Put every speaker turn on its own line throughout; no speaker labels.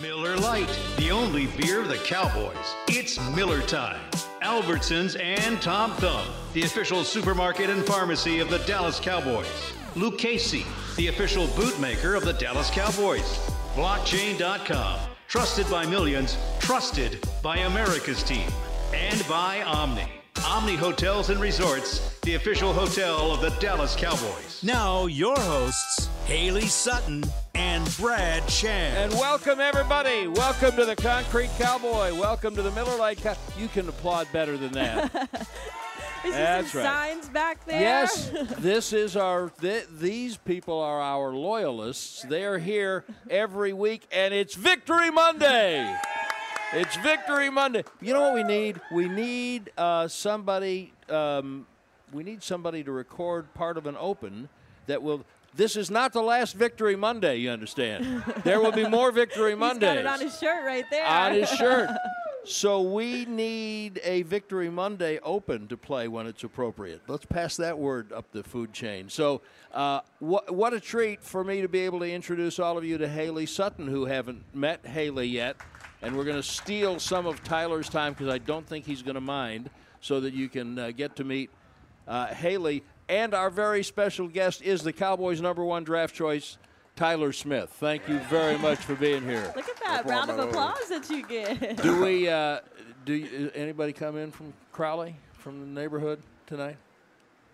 Miller Lite, the only beer of the Cowboys. It's Miller time. Albertsons and Tom Thumb, the official supermarket and pharmacy of the Dallas Cowboys. Lucchese, the official bootmaker of the Dallas Cowboys. Blockchain.com, trusted by millions, trusted by America's team. And by Omni. Omni Hotels and Resorts, the official hotel of the Dallas Cowboys.
Now, your hosts, Haley Sutton and Brad Sham.
And welcome, everybody. Welcome to the Concrete Cowboy. Welcome to the Miller Lite Cow- You can applaud better than that.
Is
That's
some
right.
signs back there?
yes, this is our, th- these people are our loyalists. They are here every week, and it's Victory Monday. It's Victory Monday. You know what we need? We need uh, somebody. Um, we need somebody to record part of an open that will. This is not the last Victory Monday. You understand? There will be more Victory
He's
Mondays
got it on his shirt right there.
on his shirt. So we need a Victory Monday open to play when it's appropriate. Let's pass that word up the food chain. So, uh, what what a treat for me to be able to introduce all of you to Haley Sutton, who haven't met Haley yet, and we're going to steal some of Tyler's time because I don't think he's going to mind, so that you can uh, get to meet uh, Haley. And our very special guest is the Cowboys' number one draft choice. Tyler Smith. Thank you very much for being here.
Look at that round of applause that you get.
Do we? Uh, do you, anybody come in from Crowley, from the neighborhood tonight?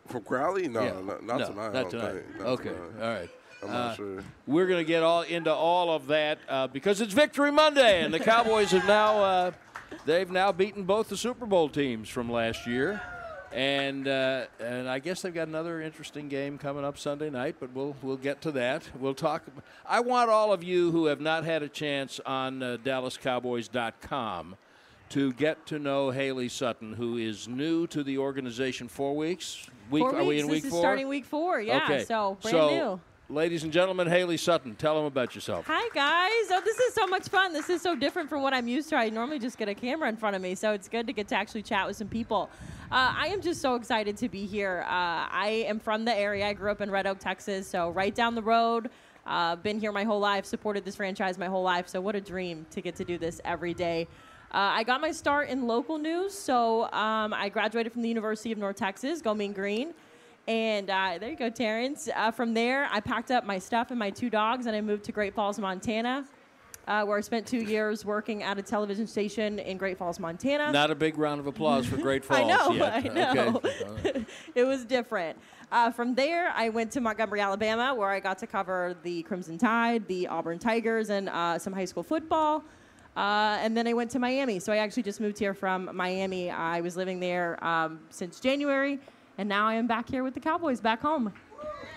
From Crowley? No,
Yeah.
no not
No,
tonight.
Not
don't
tonight.
think. Not
okay,
tonight.
all right.
I'm
Uh,
not sure.
We're going to get all into all of that uh, because it's Victory Monday, and the Cowboys have now uh, they've now beaten both the Super Bowl teams from last year, and uh, and I guess they've got another interesting game coming up Sunday night, but we'll we'll get to that. We'll talk. I want all of you who have not had a chance on uh, DallasCowboys.com to get to know Haley Sutton, who is new to the organization. Four weeks. Week,
Four
are we
weeks.
in
this
week
is
four?
starting week four. Yeah.
Okay.
So brand
so,
new.
Ladies and gentlemen, Haley Sutton, tell them about yourself.
Hi guys! Oh, this is so much fun. This is so different from what I'm used to. I normally just get a camera in front of me, so it's good to get to actually chat with some people. Uh, I am just so excited to be here. Uh, I am from the area. I grew up in Red Oak, Texas, so right down the road. Uh, been here my whole life, supported this franchise my whole life. So what a dream to get to do this every day. Uh, I got my start in local news, so um, I graduated from the University of North Texas. Go Mean Green. And uh, there you go, Terrence. Uh, from there, I packed up my stuff and my two dogs, and I moved to Great Falls, Montana, uh, where I spent two years working at a television station in Great Falls, Montana.
Not a big round of applause for Great Falls
I know,
yet.
I know.
Okay.
it was different. Uh, from there, I went to Montgomery, Alabama, where I got to cover the Crimson Tide, the Auburn Tigers, and uh, some high school football. Uh, and then I went to Miami. So I actually just moved here from Miami. I was living there um, since January, and now I am back here with the Cowboys back home.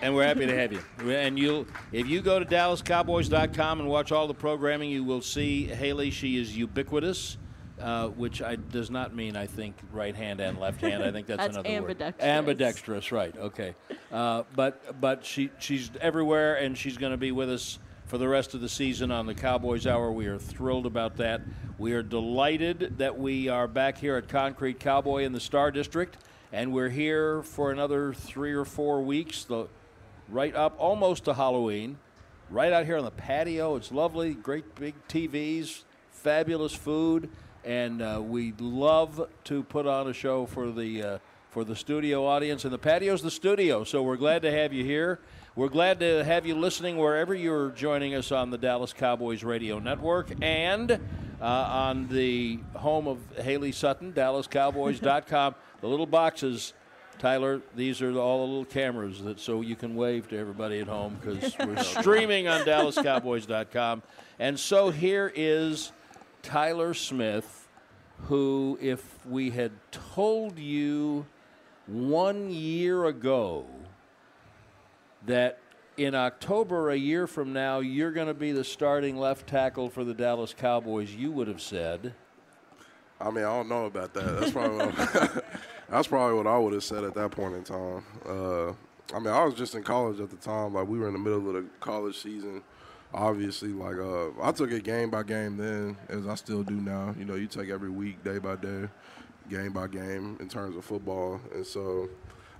and we're happy to have you. And you'll, if you go to DallasCowboys.com and watch all the programming, you will see Haley. She is ubiquitous, uh, which I, does not mean I think right hand and left hand. I think that's,
That's
another
ambidextrous.
word. Ambidextrous, right? Okay. Uh, but but she she's everywhere, and she's going to be with us for the rest of the season on the Cowboys Hour. We are thrilled about that. We are delighted that we are back here at Concrete Cowboy in the Star District, and we're here for another three or four weeks. The right up almost to Halloween, right out here on the patio. It's lovely, great big TVs, fabulous food, and uh, we love to put on a show for the uh, for the studio audience. And the patio's the studio, so we're glad to have you here. We're glad to have you listening wherever you're joining us on the Dallas Cowboys Radio Network and uh, on the home of Haley Sutton, DallasCowboys.com. the little boxes Tyler, these are all the little cameras that so you can wave to everybody at home because we're streaming on DallasCowboys.com. And so here is Tyler Smith, who, if we had told you one year ago that in October, a year from now, you're going to be the starting left tackle for the Dallas Cowboys, you would have said.
I mean, I don't know about that. That's probably what, that's probably what I would have said at that point in time. Uh, I mean, I was just in college at the time. Like we were in the middle of the college season. Obviously, like uh, I took it game by game then, as I still do now. You know, you take every week, day by day, game by game in terms of football, and so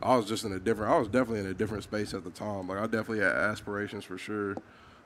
I was just in a different. I was definitely in a different space at the time. Like I definitely had aspirations for sure.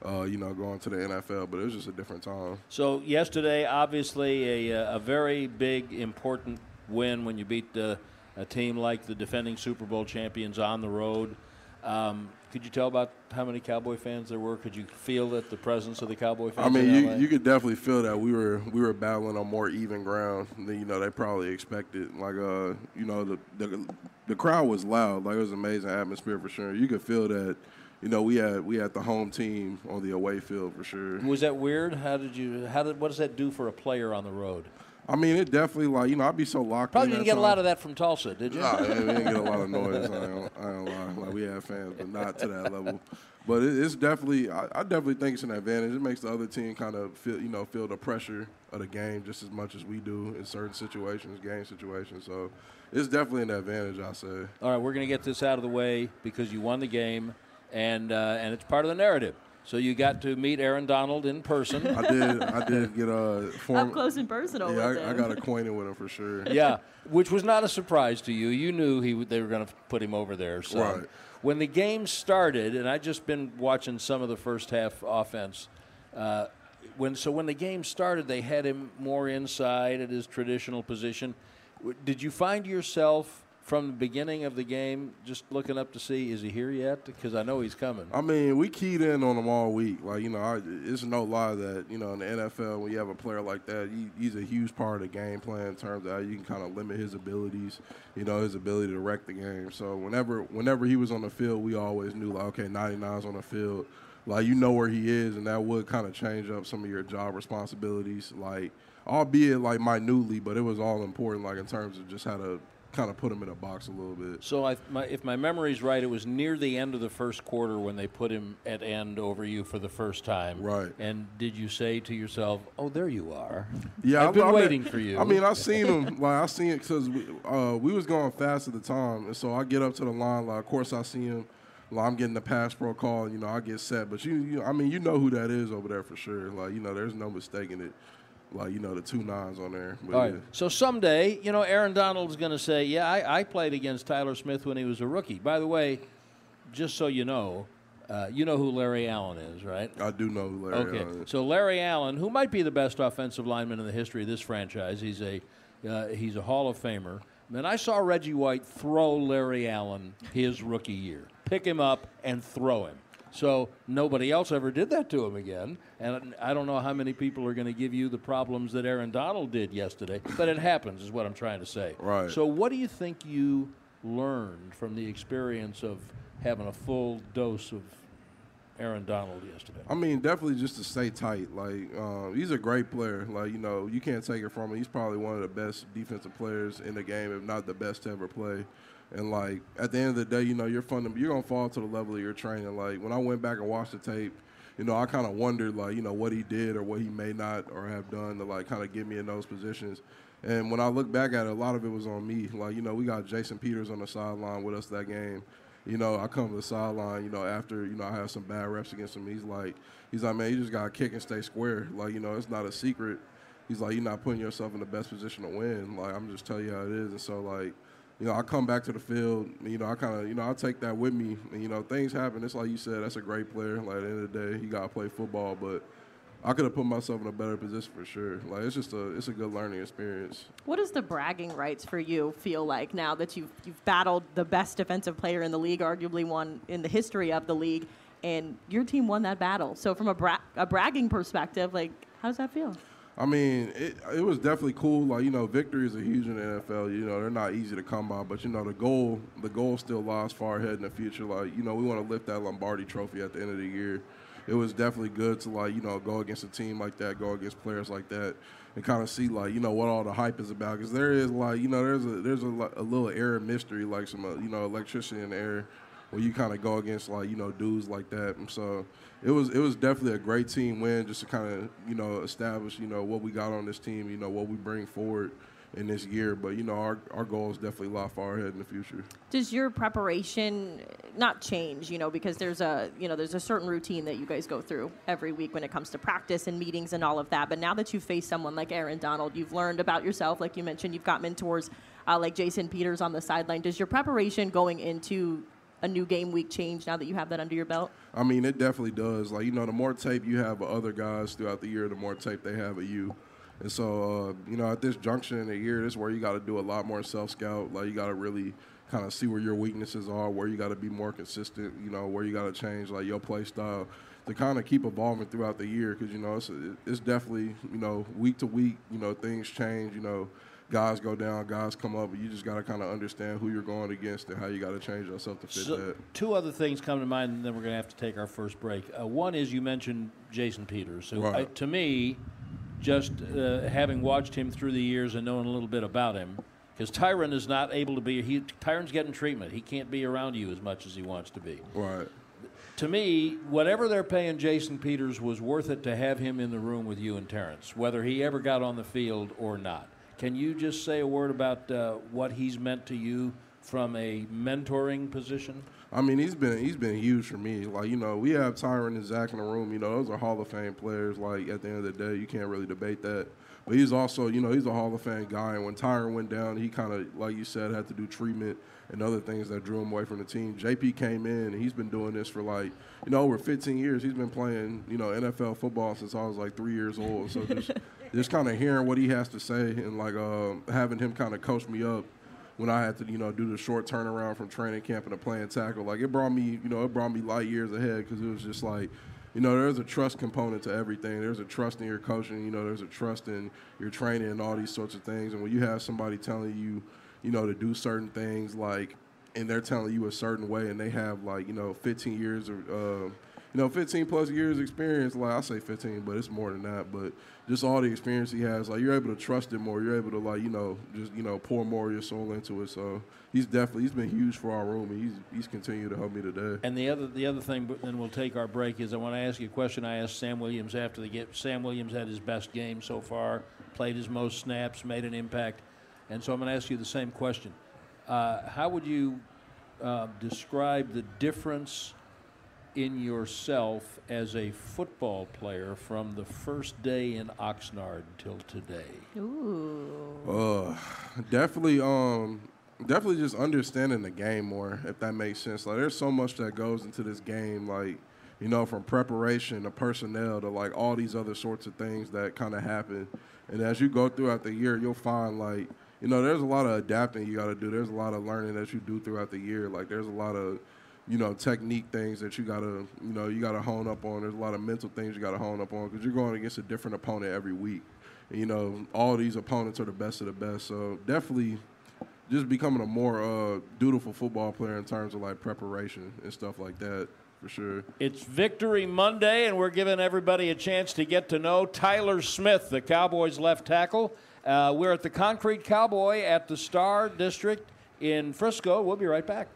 Uh, you know, going to the NFL, but it was just a different time.
So yesterday, obviously, a, uh, a very big, important win when you beat uh, a team like the defending Super Bowl champions on the road. Um, could you tell about how many Cowboy fans there were? Could you feel that the presence of the Cowboy fans?
I mean, you, you could definitely feel that we were we were battling on more even ground than you know they probably expected. Like uh, you know the the, the crowd was loud. Like it was an amazing atmosphere for sure. You could feel that. You know, we had we had the home team on the away field for sure.
Was that weird? How did you? How did? What does that do for a player on the road?
I mean, it definitely like you know I'd be so locked.
Probably didn't get a lot of that from Tulsa, did you?
Nah, we didn't get a lot of noise. I don't, I don't lie. Like we have fans, but not to that level. But it, it's definitely, I, I definitely think it's an advantage. It makes the other team kind of feel, you know, feel the pressure of the game just as much as we do in certain situations, game situations. So it's definitely an advantage, I say.
All right, we're going to get this out of the way because you won the game, and uh, and it's part of the narrative. So you got to meet Aaron Donald in person.
I did, I did get a form.
Up close and personal
Yeah,
with
I, I got acquainted with him for sure.
yeah, which was not a surprise to you. You knew he they were going to put him over there. So
Right.
when the game started, and I just been watching some of the first half offense. Uh, when so when the game started, they had him more inside at his traditional position. Did you find yourself from the beginning of the game just looking up to see is he here yet? Because I know he's coming.
I mean, we keyed in on him all week. Like, you know, I, it's no lie that, you know, in the NFL, when you have a player like that, he, he's a huge part of the game plan in terms of how you can kind of limit his abilities, you know, his ability to wreck the game. So whenever whenever he was on the field, we always knew, like, okay, 99's on the field. Like, you know where he is, and that would kind of change up some of your job responsibilities. Like, albeit, like, minutely, but it was all important, like, in terms of just how to kind of put him in a box a little bit.
So I, my, if my memory's right, it was near the end of the first quarter when they put him at end over you for the first time.
Right.
And did you say to yourself, "Oh, there you are"?
Yeah,
I've been
I mean-
waiting for you.
I mean, I seen him. Like I seen it because we, uh, we was going fast at the time, and so I get up to the line. Like, of course, I see him. Like, I'm getting the pass pro call, you know, I get set. But you, you, I mean, you know who that is over there for sure. Like, you know, there's no mistaking it. Like, you know, the two nines on there. But
All right.
yeah.
So someday, you know, Aaron Donald's going to say, "Yeah, I, I played against Tyler Smith when he was a rookie." By the way, just so you know, uh, you know who Larry Allen is, right?
I do know who Larry
Okay,
Allen is.
so Larry Allen, who might be the best offensive lineman in the history of this franchise, he's a uh, he's a Hall of Famer. And I saw Reggie White throw Larry Allen his rookie year, pick him up and throw him. So nobody else ever did that to him again. And I don't know how many people are going to give you the problems that Aaron Donald did yesterday, but it happens, is what I'm trying to say.
Right.
So what do you think you learned from the experience of having a full dose of Aaron Donald yesterday?
I mean, definitely just to stay tight. Like, um, he's a great player. Like, you know, you can't take it from him. He's probably one of the best defensive players in the game, if not the best to ever play. And like, at the end of the day, you know, you're fun. You're gonna fall to the level of your training. Like, when I went back and watched the tape, you know, I kind of wondered, like, you know, what he did or what he may not or have done to like kind of get me in those positions. And when I look back at it, a lot of it was on me. Like, you know, we got Jason Peters on the sideline with us that game you know, I come to the sideline, you know, after, you know, I have some bad reps against him. He's like, he's like, man, you just got to kick and stay square. Like, you know, it's not a secret. He's like, you're not putting yourself in the best position to win. Like, I'm just telling you how it is. And so, like, you know, I come back to the field, you know, I kind of, you know, I take that with me. And, you know, things happen. It's like you said, that's a great player. Like, at the end of the day, you got to play football. But I could have put myself in a better position for sure. Like, it's just a, it's a good learning experience.
What does the bragging rights for you feel like now that you've you've battled the best defensive player in the league, arguably one in the history of the league, and your team won that battle? So from a, bra- a bragging perspective, like how does that feel?
I mean, it it was definitely cool. Like you know, victories are huge in the NFL. You know, they're not easy to come by, but you know, the goal the goal still lies far ahead in the future. Like you know, we want to lift that Lombardi Trophy at the end of the year. It was definitely good to like you know go against a team like that, go against players like that, and kind of see like you know what all the hype is about. Because there is like you know there's a there's a, a little air of mystery, like some uh, you know electricity in the air where you kind of go against like you know dudes like that. And so it was it was definitely a great team win just to kind of you know establish you know what we got on this team, you know what we bring forward in this year. But you know our our goals definitely lie far ahead in the future.
Does your preparation not change? You know, because there's a you know there's a certain routine that you guys go through every week when it comes to practice and meetings and all of that. But now that you face someone like Aaron Donald, you've learned about yourself, like you mentioned, you've got mentors. uh, like Jason Peters on the sideline. Does your preparation going into a new game week change now that you have that under your belt?
I mean, it definitely does. Like you know, the more tape you have of other guys throughout the year, the more tape they have of you. And so, uh, you know, at this junction in the year, this is where you got to do a lot more self scout. Like you got to really kind of see where your weaknesses are, where you got to be more consistent. You know, where you got to change like your play style to kind of keep evolving throughout the year. Because you know, it's it's definitely you know week to week. You know, things change. You know guys go down, guys come up, but you just got to kind of understand who you're going against and how you got to change yourself to fit
So,
that.
two other things come to mind, and then we're going to have to take our first break. Uh, one is you mentioned Jason Peters. who,
Right.
I, to me, just uh, having watched him through the years and knowing a little bit about him, because Tyron is not able to be. He Tyron's getting treatment. He can't be around you as much as he wants to be.
Right.
To me, whatever they're paying Jason Peters was worth it to have him in the room with you and Terence, whether he ever got on the field or not. Can you just say a word about uh, what he's meant to you from a mentoring position?
I mean, he's been he's been huge for me. Like you know, we have Tyron and Zack in the room. You know, those are Hall of Fame players. Like at the end of the day, you can't really debate that. But he's also, you know, he's a Hall of Fame guy. And when Tyron went down, he kind of, like you said, had to do treatment and other things that drew him away from the team. JP came in, and he's been doing this for like, you know, over 15 years. He's been playing, you know, NFL football since I was like three years old. So just, just kind of hearing what he has to say and like um, having him kind of coach me up when I had to, you know, do the short turnaround from training camp and to playing tackle. Like it brought me, you know, it brought me light years ahead because it was just like, you know, there's a trust component to everything. There's a trust in your coaching. You know, there's a trust in your training and all these sorts of things. And when you have somebody telling you, you know, to do certain things, like, and they're telling you a certain way, and they have like, you know, 15 years of, uh, you know, 15 plus years experience. Like I say 15, but it's more than that. But just all the experience he has, like you're able to trust him more. You're able to like, you know, just you know, pour more of your soul into it. So he's definitely he's been huge for our room, and he's he's continued to help me today.
And the other the other thing, then we'll take our break. Is I want to ask you a question. I asked Sam Williams after the game. Sam Williams had his best game so far, played his most snaps, made an impact, and so I'm going to ask you the same question. Uh, how would you uh, describe the difference in yourself as a football player from the first day in Oxnard till today?
Ooh.
Uh, definitely, um, definitely just understanding the game more, if that makes sense. Like, there's so much that goes into this game, like, you know, from preparation to personnel to like all these other sorts of things that kind of happen. And as you go throughout the year, you'll find like, you know, there's a lot of adapting you got to do. There's a lot of learning that you do throughout the year. Like, there's a lot of you know, technique things that you gotta, you know, you gotta hone up on. There's a lot of mental things you gotta hone up on because you're going against a different opponent every week. And, you know, all these opponents are the best of the best. So definitely, just becoming a more uh, dutiful football player in terms of like preparation and stuff like that, for sure.
It's Victory Monday, and we're giving everybody a chance to get to know Tyler Smith, the Cowboys left tackle. Uh, we're at the Concrete Cowboy at the Star District in Frisco. We'll be right back.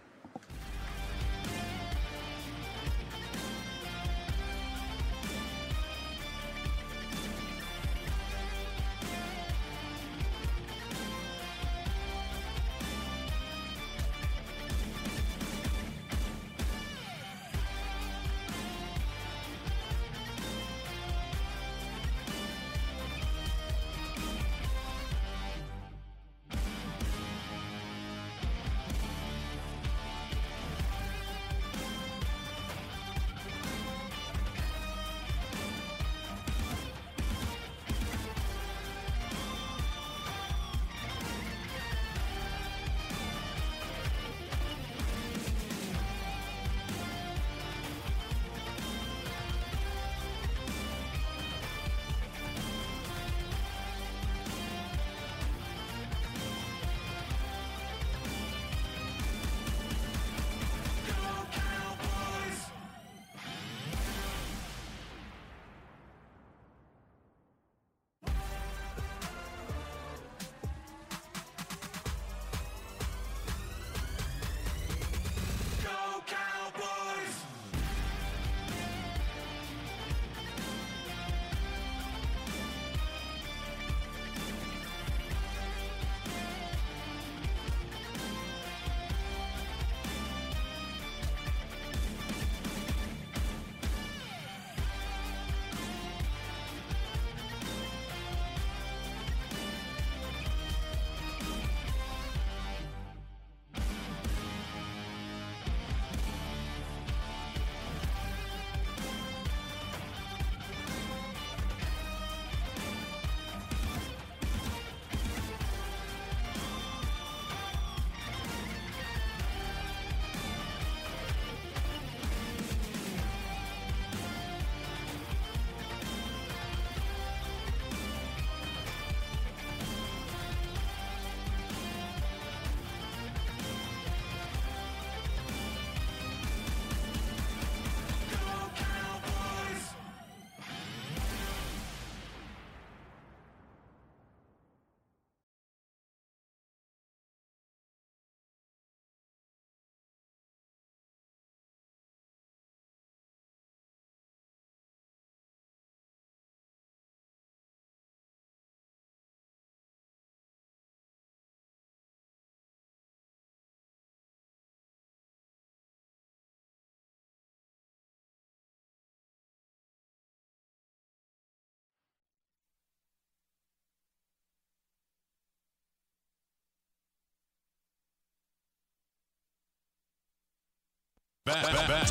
Back, back, back.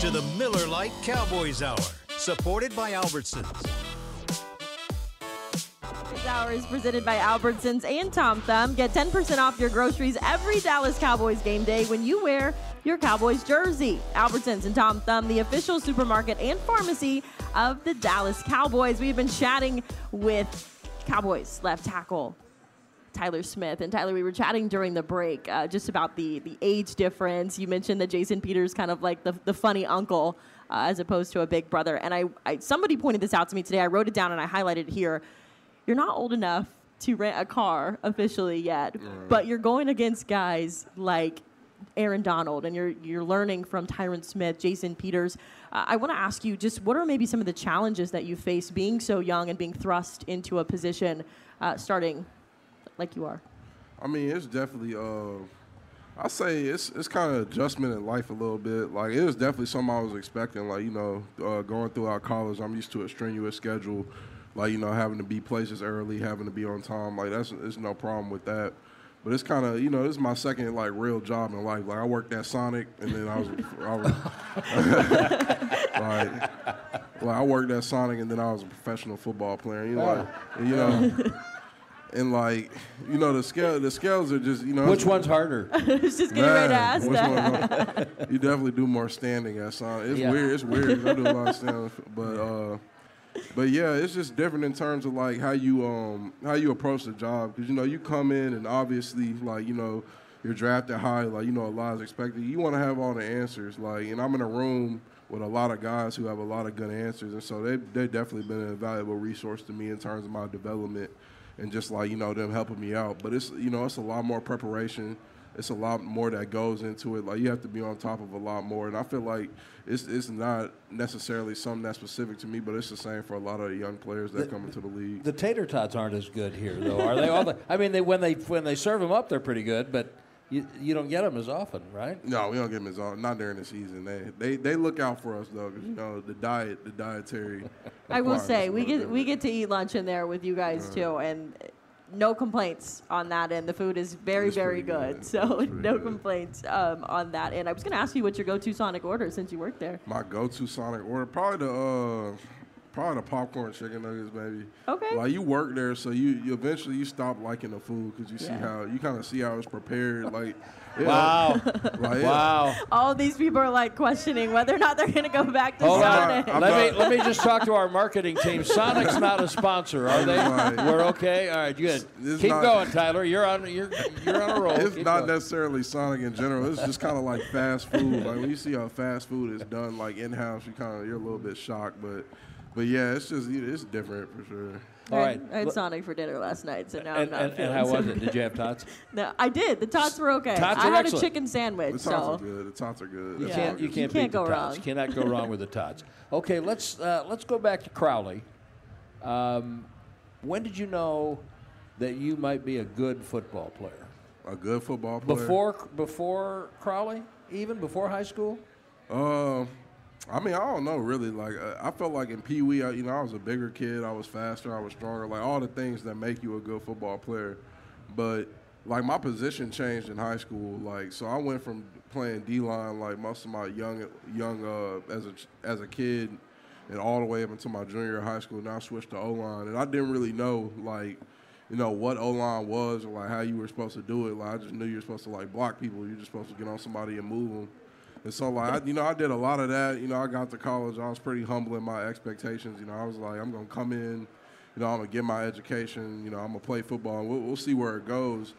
To the Miller Lite Cowboys Hour, supported by Albertsons.
This hour is presented by Albertsons and Tom Thumb. Get 10% off your groceries every Dallas Cowboys game day when you wear your Cowboys jersey. Albertsons and Tom Thumb, the official supermarket and pharmacy of the Dallas Cowboys. We've been chatting with Cowboys left tackle Tyler Smith. And Tyler, we were chatting during the break uh, just about the the age difference. You mentioned that Jason Peters kind of like the, the funny uncle uh, as opposed to a big brother. And I, I somebody pointed this out to me today. I wrote it down and I highlighted it here. You're not old enough to rent a car officially yet, but you're going against guys like Aaron Donald, and you're you're learning from Tyron Smith, Jason Peters. Uh, I want to ask you, just what are maybe some of the challenges that you face being so young and being thrust into a position uh, starting like you are?
I mean, it's definitely. Uh, I say it's it's kind of adjustment in life a little bit. Like it was definitely something I was expecting. Like you know, uh, going throughout college, I'm used to a strenuous schedule. Like you know, having to be places early, having to be on time. Like that's there's no problem with that. But it's kind of you know this is my second like real job in life. Like I worked at Sonic, and then I was, I was like, well, I worked at Sonic, and then I was a professional football player. You know, like, and, you know, and like you know the scale the scales are just you know
Which one's harder?
I was just getting ready to ask that.
you definitely do more standing at Sonic. It's
Yeah.
weird. It's weird I do a lot of standing, but uh, but yeah, it's just different in terms of like how you um how you approach the job because you know you come in and obviously like you know you're drafted high like you know a lot is expected. You want to have all the answers like and I'm in a room with a lot of guys who have a lot of good answers and so they they definitely been a valuable resource to me in terms of my development and just like you know them helping me out. But it's you know it's a lot more preparation. It's a lot more that goes into it. Like you have to be on top of a lot more, and I feel like it's it's not necessarily something that's specific to me, but it's the same for a lot of the young players that come into the league.
The tater tots aren't as good here, though, are they? All the, I mean, they, when they when they serve them up, they're pretty good, but you, you don't get them as often, right?
no, we don't get them as often. not during the season. They they they look out for us though, because you know the diet, the dietary.
I will say we
little
get we get to eat lunch in there with you guys too, and no complaints on that end. The food is very
It's
very
good.
good, so no
good.
complaints um, on that end. I was going to ask you what your go-to Sonic order since you work there.
My go-to Sonic order probably the uh, probably the popcorn chicken nuggets, maybe.
Okay.
Like you work there, so you, you eventually you stop liking the food because you see
Yeah.
how you kind of see how it's prepared. Like, yeah,
Wow,
like, yeah.
wow.
All these people are like questioning whether or not they're going to go back to
Hold.
Sonic.
I'm
let
not-
me let me just talk to our marketing team. Sonic's not a sponsor, are they?
Right.
We're okay. All right, good.
It's
Keep
not-
going, Tyler. You're on you're you're on a roll.
It's
Keep
not
going.
necessarily Sonic in general. It's just kind of like fast food. Like when you see how fast food is done, like in house, you kind of you're a little bit shocked. But but yeah, it's just it's different for sure.
All
I had- Sonic for dinner last night, so now
And,
I'm not
and,
feeling
and how
so
was it?
good.
Did you have tots?
No, I did. The tots were okay.
Tots
I
are
had
excellent.
a chicken sandwich,
The tots
so
are good. The tots are good.
You
That's
can't you
good.
can't,
can't
beat
go
the tots.
wrong.
Cannot go wrong with the tots. Okay, let's uh, let's go back to Crowley. Um, when did you know that you might be a good football player?
a good football player.
Before before Crowley, even before high school.
Um, I mean, I don't know really. Like, uh, I felt like in Pee Wee, I- you know, I was a bigger kid. I was faster. I was stronger. Like all the things that make you a good football player. But like my position changed in high school. Like, so I went from playing D line like most of my young young uh, as a as a kid, and all the way up until my junior high school. Now I switched to O line, and I didn't really know like. You know what O line was, or like how you were supposed to do it. Like I just knew you were supposed to like block people. You're just supposed to get on somebody and move them. And so, like, I, you know, I did a lot of that. You know, I got to college. I was pretty humble in my expectations. You know, I was like, I'm going to come in, you know, I'm going to get my education. You know, I'm going to play football, and we'll, we'll see where it goes.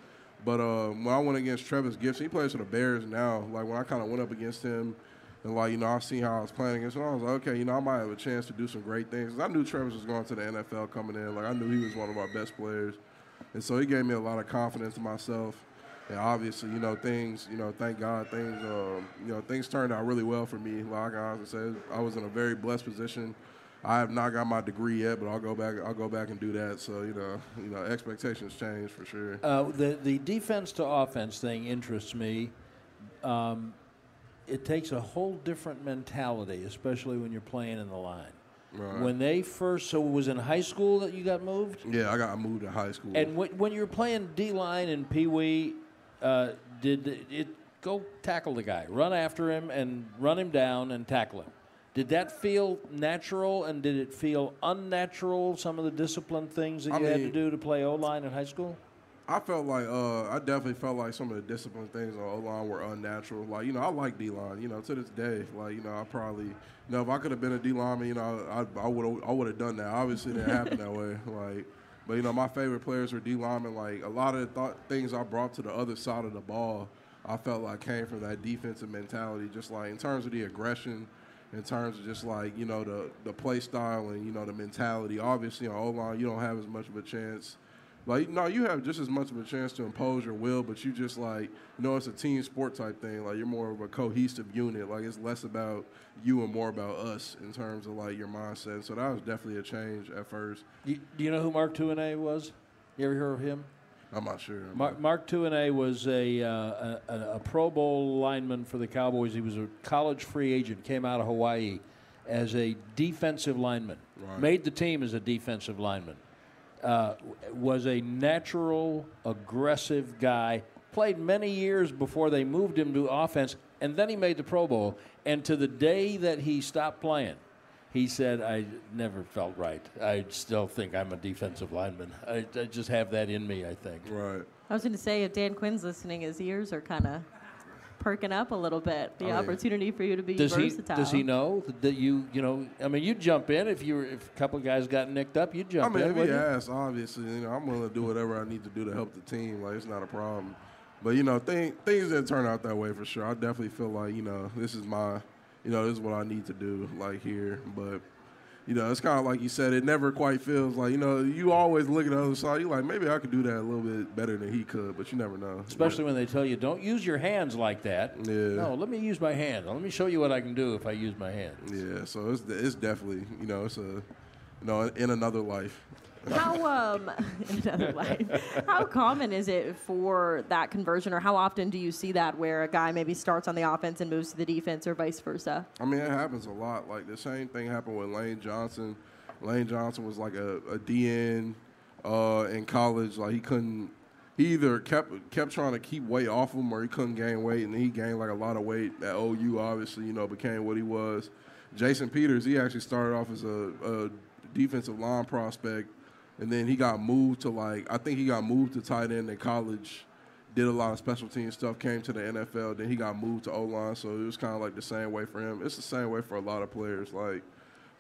But uh, when I went against Trevis Gipson, he plays for the Bears now. Like, when I kind of went up against him, and, like, you know, I seen how I was playing against him, I was like, okay, you know, I might have a chance to do some great things. 'Cause I knew Trevis was going to the NFL coming in. Like, I knew he was one of our best players. And so he gave me a lot of confidence in myself. And obviously, you know, things, you know, thank God, things, um, you know, things turned out really well for me. Like I said, I was in a very blessed position. I have not got my degree yet, but I'll go back. I'll go back and do that. So you know, you know, expectations change for sure.
Uh, the the defense to offense thing interests me. Um, it takes a whole different mentality, especially when you're playing in the line.
Right.
When they first, so it was in high school that you got moved,
Yeah, I got moved to high school.
and when, when you're playing D line and Pee Wee, uh, did it go tackle the guy, run after him, and run him down and tackle him. Did that feel natural, and did it feel unnatural? Some of the discipline things that
I
you had to do to play O line in high school.
I felt like uh, I definitely felt like some of the discipline things on O line were unnatural. Like you know, I like D line. You know, to this day, like you know, I probably you know if I could have been a D lineman, you know, I I would I would have done that. Obviously, it didn't happen that way. Like, but you know, my favorite players were D linemen. Like a lot of the thought, things I brought to the other side of the ball, I felt like came from that defensive mentality. Just like in terms of the aggression. In terms of just like you know the the play style and you know the mentality, obviously on O line you don't have as much of a chance like no, you have just as much of a chance to impose your will, but you just like you know it's a team sport type thing. Like you're more of a cohesive unit. Like it's less about you and more about us in terms of like your mindset. So that was definitely a change at first.
You, do you know who Mark Tuinei was? You ever heard of him?
I'm not sure.
Mark, Mark Tuinei was a, uh, a, a a Pro Bowl lineman for the Cowboys. He was a college free agent, came out of Hawaii as a defensive lineman.
Right.
Made the team as a defensive lineman. Uh, was a natural, aggressive guy. Played many years before they moved him to offense, and then he made the Pro Bowl. And to the day that he stopped playing, he said, I never felt right. I still think I'm a defensive lineman. I, I just have that in me, I think.
Right.
I was going to say, if Dan Quinn's listening, his ears are kind of perking up a little bit. The
Oh, yeah.
opportunity for you to be
Does he,
versatile.
does he know that you, you know, I mean, you'd jump in if you were, if a couple of guys got nicked up, you'd
I
jump
mean,
in.
if he
wouldn't
asks, obviously, you know, I'm willing to do whatever I need to do to help the team. Like it's not a problem. But you know, thing, things didn't turn out that way for sure. I definitely feel like you know this is my, you know, this is what I need to do like here. But you know, it's kind of like you said, it never quite feels like you know. You always look at the other side. you're like maybe I could do that a little bit better than he could, but you never know.
Especially when they tell you, don't use your hands like that.
Yeah.
No, let me use my hand. Let me show you what I can do if I use my hands.
Yeah, so it's it's definitely you know it's a you know in another life.
How um another life, how common is it for that conversion, or how often do you see that where a guy maybe starts on the offense and moves to the defense, or vice versa?
I mean, it happens a lot. Like the same thing happened with Lane Johnson. Lane Johnson was like a, a DN uh, in college. Like he couldn't. He either kept kept trying to keep weight off him, or he couldn't gain weight, and then he gained like a lot of weight at OU. Obviously, you know, became what he was. Jason Peters, he actually started off as a, a defensive line prospect, and then he got moved to like I think he got moved to tight end in college did a lot of special team stuff, came to the NFL, then he got moved to O line, so it was kind of like the same way for him. It's the same way for a lot of players, like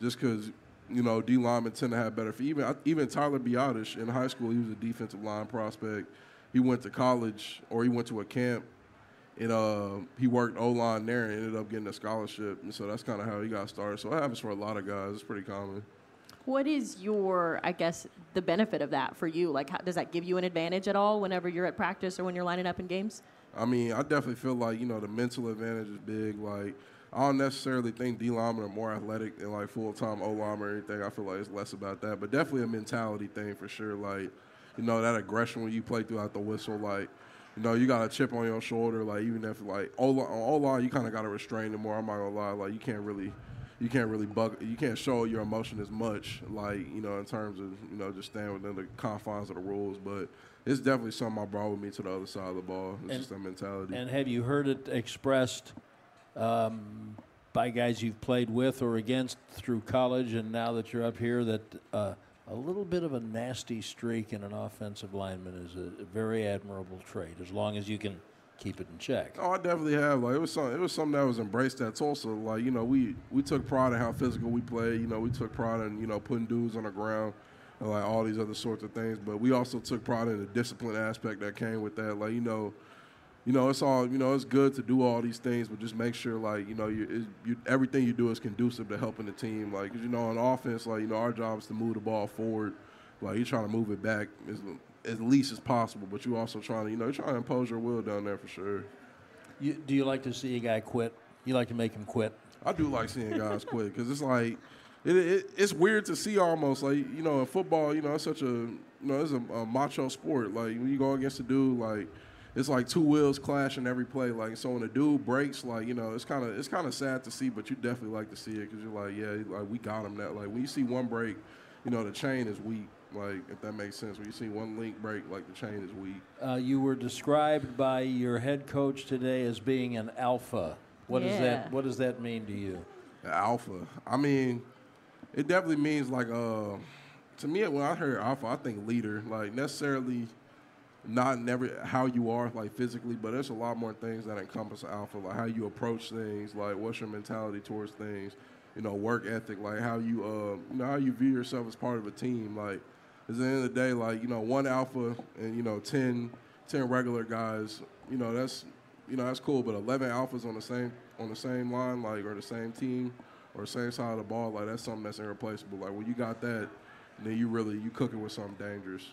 just because you know D linemen tend to have better. For Even even Tyler Biadasz in high school, he was a defensive line prospect. He went to college or he went to a camp. And uh, he worked O line there and ended up getting a scholarship, and so that's kind of how he got started. So it happens for a lot of guys. It's pretty common.
What is your, I guess, the benefit of that for you? Like, how, does that give you an advantage at all whenever you're at practice or when you're lining up in games?
I mean, I definitely feel like you know the mental advantage is big. Like, I don't necessarily think D linemen are more athletic than like full time O linemen or anything. I feel like it's less about that, but definitely a mentality thing for sure. Like, you know, that aggression when you play throughout the whistle, like. You know, you got a chip on your shoulder. Like even if like O line, you kind of got to restrain it more. I'm not gonna lie. Like you can't really, you can't really bug. You can't show your emotion as much. Like you know, in terms of you know just staying within the confines of the rules. But it's definitely something I brought with me to the other side of the ball. It's
And-
just a mentality.
And have you heard it expressed um, by guys you've played with or against through college, and now that you're up here, that uh, a little bit of a nasty streak in an offensive lineman is a, a very admirable trait, as long as you can keep it in check.
Oh, I definitely have. Like it was some, it was something that was embraced at Tulsa. Like you know, we we took pride in how physical we played. You know, we took pride in you know putting dudes on the ground and like all these other sorts of things. But we also took pride in the discipline aspect that came with that. Like you know, you know, it's all you know. It's good to do all these things, but just make sure like you know, you, you everything you do is conducive to helping the team. Like you know, on offense, like you know, our job is to move the ball forward. Like you're trying to move it back as as least as possible, but you also trying to you know, you're trying to impose your will down there for sure.
You, do you like to see a guy quit? You like to make him quit?
I do like seeing guys quit because it's like it, it, it's weird to see almost like you know in football you know it's such a you know it's a, a macho sport like when you go against a dude like it's like two wheels clashing every play like so when a dude breaks like you know it's kind of it's kind of sad to see but you definitely like to see it because you're like yeah like we got him that like when you see one break you know the chain is weak Like if that makes sense. When you see one link break, like the chain is weak.
Uh, you were described by your head coach today as being an alpha. What does that What does that mean to you?
The alpha. I mean, it definitely means like uh, to me when I heard alpha, I think leader. Like necessarily not never how you are like physically, but there's a lot more things that encompass alpha, like how you approach things, like what's your mentality towards things, you know, work ethic, like how you uh, you know how you view yourself as part of a team. Like at the end of the day, like you know, one alpha and you know 10, 10 regular guys, you know that's you know that's cool, but eleven alphas on the same on the same line, like or the same team or same side of the ball, like that's something that's irreplaceable. Like when you got that, then you really you cooking with something dangerous.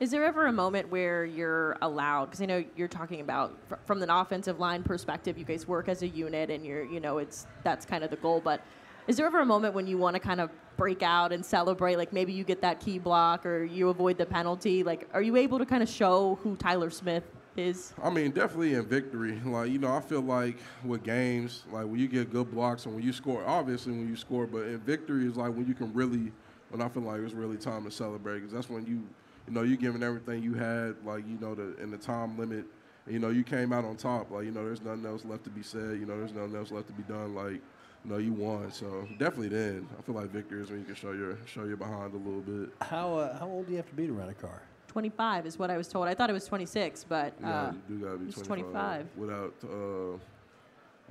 Is there ever a moment where you're allowed? Because I know you're talking about fr- from an offensive line perspective, you guys work as a unit, and you're, you know, it's that's kind of the goal. But is there ever a moment when you want to kind of break out and celebrate? Like maybe you get that key block, or you avoid the penalty. Like, are you able to kind of show who Tyler Smith is?
I mean, definitely in victory. Like, you know, I feel like with games, like when you get good blocks and when you score, obviously when you score, but in victory is like when you can really, when I feel like it's really time to celebrate because that's when you, you know, you're giving everything you had, like, you know, the, in the time limit. You know, you came out on top. Like, you know, there's nothing else left to be said. You know, there's nothing else left to be done. Like, know, you won. So definitely then, I feel like victory is when you can show your show your behind a little bit.
How uh, How old do you have to be to rent a car?
25 is what I was told. I thought it was 26, but
Yeah,
uh,
you do gotta be
it's
25,
25.
without. Uh,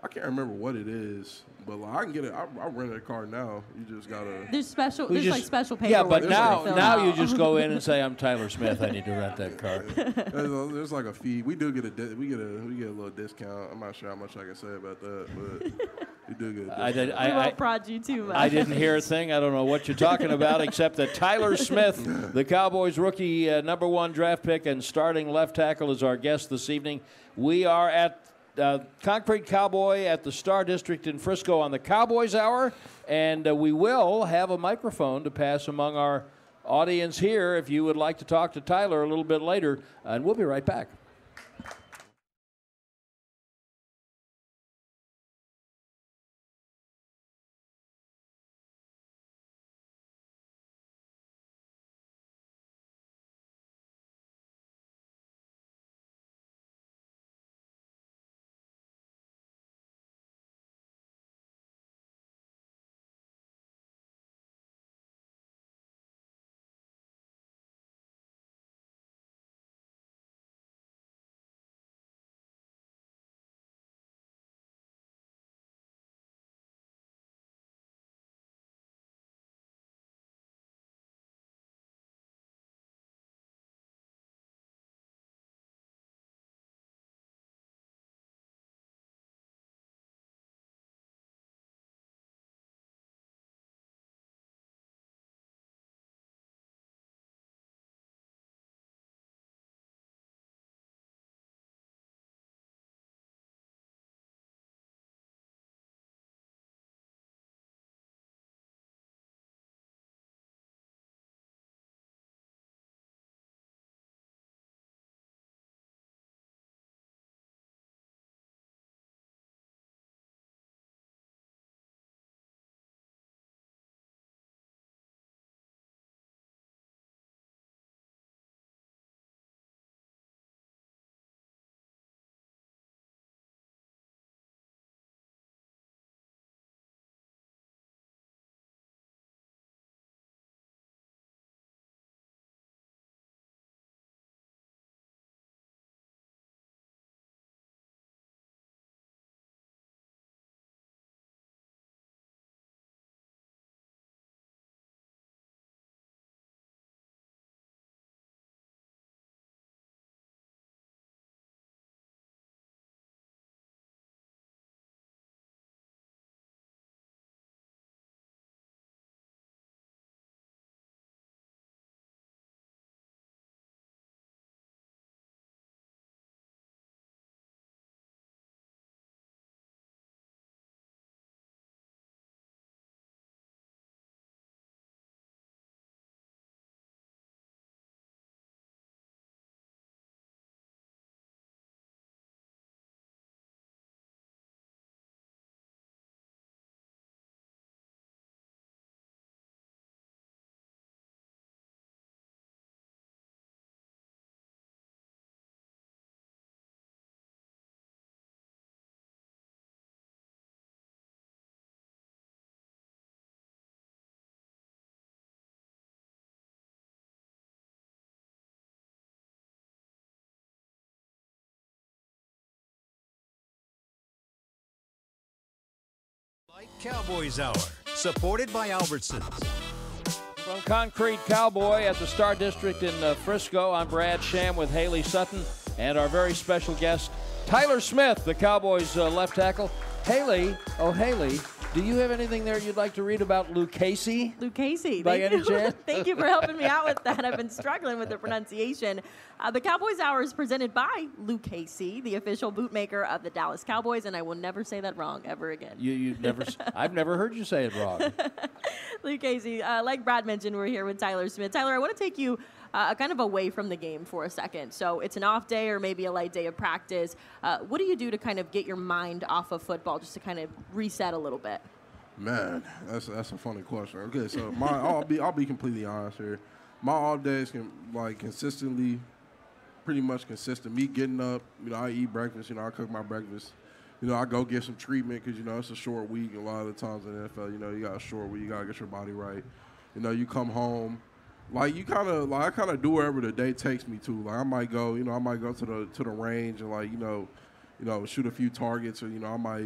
I can't remember what it is, but like, I can get it. I, I rent a car now. You just gotta.
there's special.
We
There's like special paperwork.
Yeah, but now
gotta fill
now you just go in and say, "I'm Tyler Smith. I need to rent that car."
there's, a- there's like a fee. We do get a di- we get a we get a little discount. I'm not sure how much I can say about that, but we do get. A
I
discount.
did.
we
I,
won't
I,
prod you too much.
I didn't hear a thing. I don't know what you're talking about, except that Tyler Smith, the Cowboys rookie uh, number one draft pick and starting left tackle, is our guest this evening. We are at uh, Concrete Cowboy at the Star District in Frisco on the Cowboys Hour, and uh, we will have a microphone to pass among our audience here if you would like to talk to Tyler a little bit later, and we'll be right back.
Cowboys Hour, supported by Albertsons.
From Concrete Cowboy at the Star District in uh, Frisco, I'm Brad Sham with Haley Sutton and our very special guest, Tyler Smith, the Cowboys uh, left tackle. Haley, oh Haley, do you have anything there you'd like to read about Lucchese?
Luke Casey.
By
thank
any
you.
chance?
thank you for helping me out with that. I've been struggling with the pronunciation. Uh, the Cowboys Hour is presented by Lucchese, the official bootmaker of the Dallas Cowboys, and I will never say that wrong ever again.
You, you never. I've never heard you say it wrong.
Lucchese, uh, like Brad mentioned, we're here with Tyler Smith. Tyler, I want to take you uh, kind of away from the game for a second. So it's an off day or maybe a light day of practice. Uh, what do you do to kind of get your mind off of football, just to kind of reset a little bit?
Man, that's that's a funny question. Okay, so my I'll be I'll be completely honest here. My off days can like consistently, pretty much consistent. Me getting up, you know, I eat breakfast. You know, I cook my breakfast. You know, I go get some treatment because you know it's a short week. A lot of the times in the NFL, you know, you got a short week. You gotta get your body right. You know, you come home, like you kind of like I kind of do wherever the day takes me to. Like I might go, you know, I might go to the to the range and like you know, you know, shoot a few targets, or you know, I might,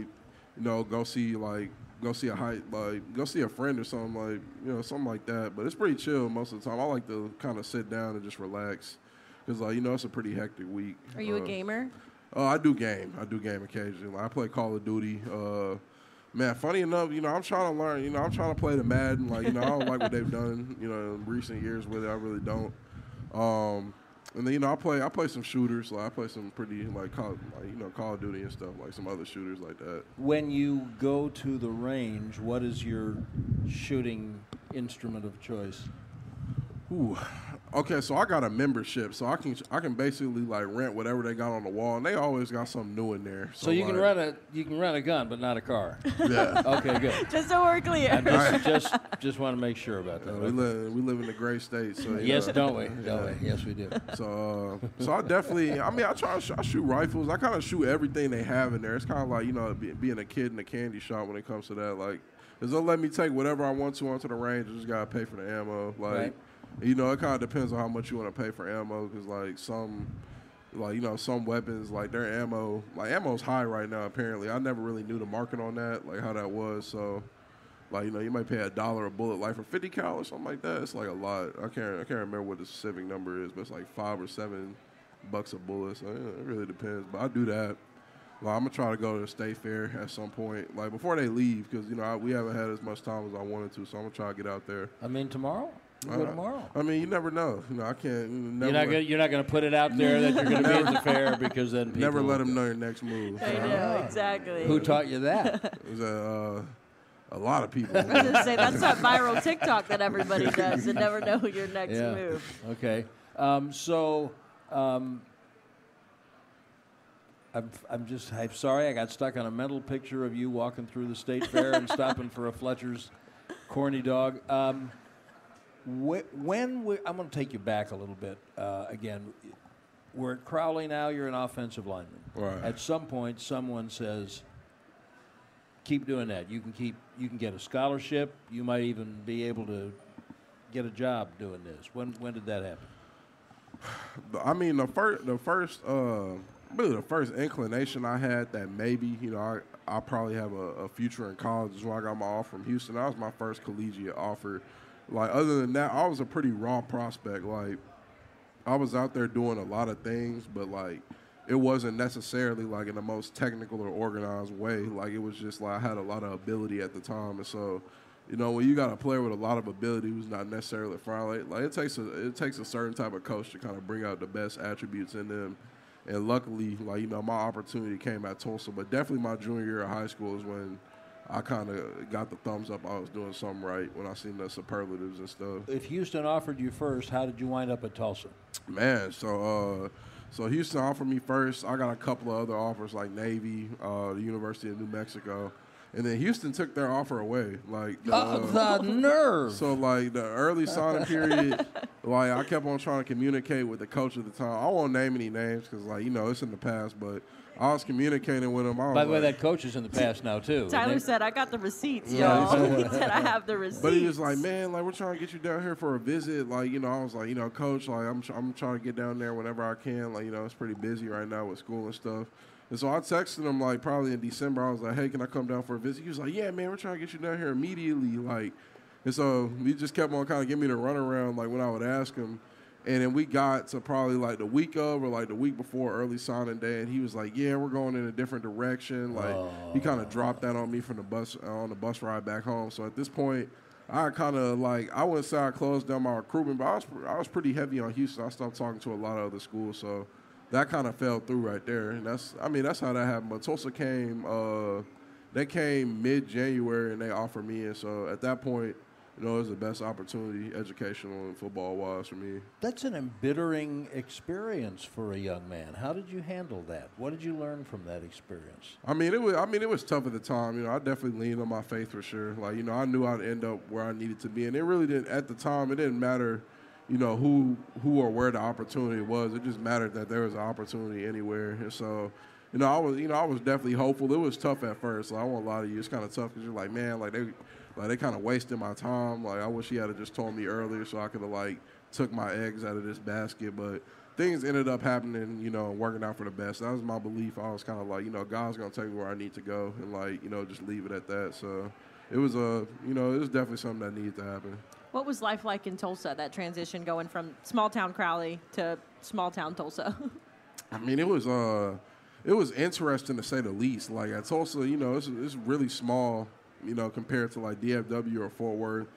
you know, go see like go see a high like go see a friend or something like you know something like that. But it's pretty chill most of the time. I like to kind of sit down and just relax because like you know it's a pretty hectic week.
Are you a
Uh,
gamer?
Oh, I do game. I do game occasionally. I play Call of Duty. Uh, man, funny enough, you know, I'm trying to learn. You know, I'm trying to play the Madden. Like, you know, I don't like what they've done. You know, in recent years with it, I really don't. Um, and then you know, I play. I play some shooters. Like, I play some pretty like, Call, like you know, Call of Duty and stuff. Like some other shooters like that.
when you go to the range, what is your shooting instrument of choice?
Ooh. Okay, so I got a membership, so I can I can basically like rent whatever they got on the wall, and they always got something new in there.
So, you can
like,
run a you can run a gun, but not a car.
Yeah.
Okay, good.
Just so we're clear.
I just just, just want to make sure about that.
we live we live in a great state, so you
Yes,
know.
don't we? Don't we? Yes, we do.
So, uh, so I definitely, I mean, I try to sh- I shoot rifles. I kind of shoot everything they have in there. It's kind of like you know, be, being a kid in a candy shop when it comes to that. Like, cause they'll let me take whatever I want to onto the range. I just gotta pay for the ammo. Like,
Right.
You know, it kind of depends on how much you want to pay for ammo. Cause like some, like you know, some weapons like their ammo, like ammo's high right now. Apparently, I never really knew the market on that, like how that was. So. Like you know, you might pay a dollar a bullet, like for fifty cal or something like that. It's like a lot. I can't, I can't remember what the specific number is, but it's like five or seven bucks a bullet. So yeah, it really depends. But I do that. Well, I'm gonna try to go to the state fair at some point, like before they leave, because you know I, we haven't had as much time as I wanted to. So I'm gonna try to get out there.
I mean, tomorrow. You go
Uh,
tomorrow.
I mean, you never know. You know, I can't. Never
You're not gonna you're not gonna put it out there that you're gonna be at the fair because then people
never let them know your next move.
I know, exactly.
Who taught you that?
It was a, uh, a lot of people.
I was gonna say that's that viral TikTok that everybody does and never know your next
yeah.
move.
Okay. Um, so. Um, I'm, I'm just I'm sorry I got stuck on a mental picture of you walking through the state fair and stopping for a Fletcher's corny dog. Um, wh- when we, I'm going to take you back a little bit uh, again. We're at Crowley now. You're an offensive lineman.
Right.
At some point, someone says, "Keep doing that. You can keep. You can get a scholarship. You might even be able to get a job doing this." When when did that happen?
I mean, the first, the first, uh, really the first inclination I had that maybe, you know, I I probably have a, a future in college is when I got my offer from Houston. That was my first collegiate offer. Like other than that, I was a pretty raw prospect. Like I was out there doing a lot of things, but like it wasn't necessarily like in the most technical or organized way. Like it was just like I had a lot of ability at the time, and so you know when you got a player with a lot of ability who's not necessarily friendly, like it takes a it takes a certain type of coach to kind of bring out the best attributes in them. And luckily, like you know, my opportunity came at Tulsa, but definitely my junior year of high school is when I kind of got the thumbs up. I was doing something right when I seen the superlatives and stuff.
If Houston offered you first, how did you wind up at Tulsa?
Man, so uh, so Houston offered me first. I got a couple of other offers like Navy, uh, the University of New Mexico, and then Houston took their offer away. Like the,
Oh, the nerve!
so like the early signing period, like I kept on trying to communicate with the coach at the time. I won't name any names because like you know it's in the past, but I was communicating with him. I
By the way,
like-
that coach is in the past now too.
Tyler said, "I got the receipts,
Yeah,
y'all."
he
he said, "I have the receipts."
But he was like, man, like we're trying to get you down here for a visit. Like, you know, I was like, you know, coach, like I'm, I'm trying to get down there whenever I can. Like, you know, it's pretty busy right now with school and stuff. And so I texted him like probably in December. I was like, "Hey, can I come down for a visit?" He was like, "Yeah, man, we're trying to get you down here immediately." Like, and so he just kept on kind of giving me the runaround like when I would ask him. And then we got to probably like the week of or like the week before early signing day, and he was like, "Yeah, we're going in a different direction." Like he kind of dropped that on me from the bus on the bus ride back home. So at this point, I kind of like I wouldn't say I closed down my recruitment, but I was I was pretty heavy on Houston. I stopped talking to a lot of other schools, so that kind of fell through right there. And that's I mean that's how that happened. But Tulsa came, uh, they came mid January and they offered me, and so at that point, you know, it was the best opportunity, educational and football wise for me.
That's an embittering experience for a young man. How did you handle that? What did you learn from that experience?
I mean, it was. I mean, it was tough at the time. You know, I definitely leaned on my faith for sure. Like, you know, I knew I'd end up where I needed to be, and it really didn't. At the time, it didn't matter, you know, who who or where the opportunity was. It just mattered that there was an opportunity anywhere. And so, you know, I was, you know, I was definitely hopeful. It was tough at first. Like, I won't lie to you. It's kind of tough because you're like, man, like they, like they kind of wasted my time. Like, I wish he had just told me earlier so I could have like took my eggs out of this basket, but things ended up happening, you know, working out for the best. That was my belief. I was kind of like, you know, God's gonna take me where I need to go, and like, you know, just leave it at that. So it was a, you know, it was definitely something that needed to happen.
What was life like in Tulsa? That transition going from small town Crowley to small town Tulsa.
I mean, it was uh, it was interesting to say the least. Like at Tulsa, you know, it's, it's really small, you know, compared to like DFW or Fort Worth.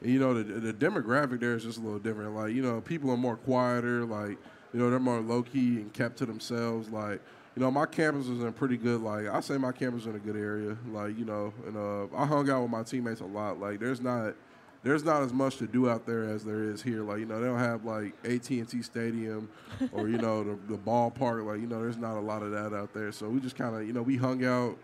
And, you know, the, the demographic there is just a little different. Like, you know, people are more quieter. Like, you know, they're more low key and kept to themselves. Like, you know, my campus was in pretty good. Like, I say my campus is in a good area. Like, you know, and uh, I hung out with my teammates a lot. Like, there's not. There's not as much to do out there as there is here. Like you know, they don't have like AT&T Stadium or you know the, the ballpark. Like you know, there's not a lot of that out there. So we just kind of you know we hung out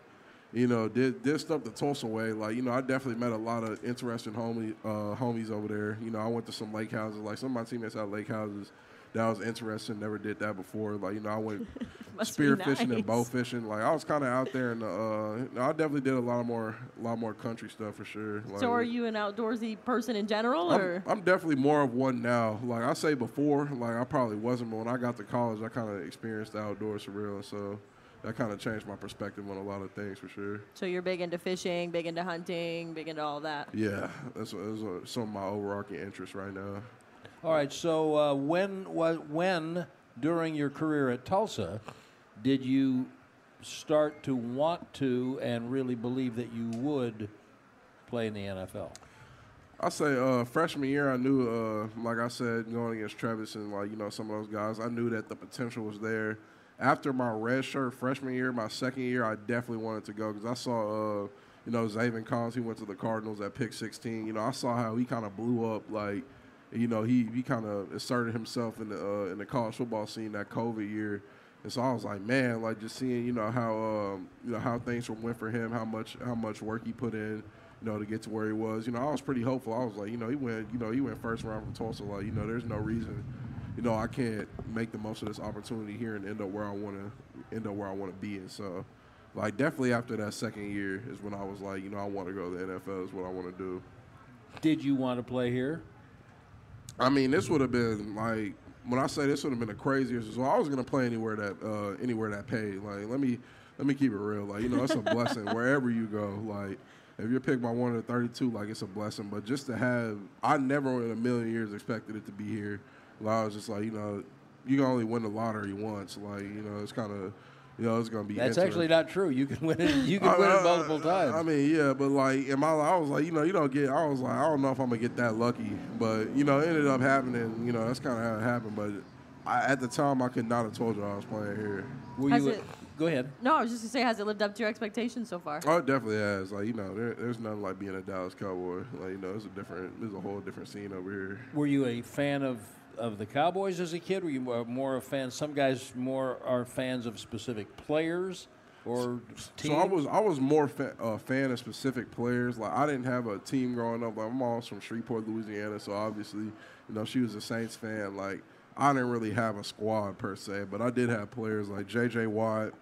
you know, did did stuff the Tulsa way. Like, you know, I definitely met a lot of interesting homie uh, homies over there. You know, I went to some lake houses. Like some of my teammates had lake houses. That was interesting. Never did that before. Like, you know, I went spear
be
fishing and bow fishing. Like, I was kind of out there, and uh, I definitely did a lot of more, a lot more country stuff for sure. Like,
so, are you an outdoorsy person in general, or
I'm, I'm definitely more of one now. Like I say before, like I probably wasn't, but when I got to college, I kind of experienced the outdoors for real. So that kind of changed my perspective on a lot of things for sure.
so you're big into fishing, big into hunting, big into all that?
Yeah, that's, that's uh, some of my overarching interests right now.
All right. So uh, when when during your career at Tulsa did you start to want to and really believe that you would play in the NFL?
I say uh, freshman year, I knew, uh, like I said, going against Trevis and like you know some of those guys, I knew that the potential was there. After my red shirt freshman year, my second year, I definitely wanted to go because I saw, uh, you know, Zaven Collins. He went to the Cardinals at pick 16. You know, I saw how he kind of blew up. Like, you know, he he kind of asserted himself in the uh, in the college football scene that COVID year. And so I was like, man, like just seeing, you know, how um, you know how things went for him, how much how much work he put in, you know, to get to where he was. You know, I was pretty hopeful. I was like, you know, he went, you know, he went first round from Tulsa. Like, you know, there's no reason, you know, I can't make the most of this opportunity here and end up where I want to end up where I want to be. And so, like, definitely after that second year is when I was like, you know, I want to go to the NFL. Is what I want to do.
Did you want to play here?
I mean, this would have been like when I say this would have been the craziest. So I was gonna play anywhere that uh, anywhere that paid. Like, let me let me keep it real. Like, you know, it's a blessing wherever you go. Like, if you're picked by one of the 32, like it's a blessing. But just to have, I never in a million years expected it to be here. Like, I was just like, you know, you can only win the lottery once. Like, you know, it's kind of, you know, it's gonna be.
That's actually not true. You can win it. You can
I-
win
I-
it multiple times.
I mean, yeah, but like in my life, I was like, you know, you don't get. I was like, I don't know if I'm gonna get that lucky, but you know, it ended up happening. You know, that's kind of how it happened. But I, at the time, I could not have told you I was playing here.
Were
Has
you?
it-
Go ahead.
No, I was just gonna say, has it lived up to your expectations so far?
Oh, it definitely has. Like you know, there, there's nothing like being a Dallas Cowboy. Like you know, it's a different. There's a whole different scene over here.
Were you a fan of of the Cowboys as a kid? Were you more, a fan? Some guys more are fans of specific players or teams.
So I was I was more fa- a fan of specific players. Like I didn't have a team growing up. Like my mom's from Shreveport, Louisiana, so obviously, you know, she was a Saints fan. Like I didn't really have a squad per se, but I did have players like J.J. Watt,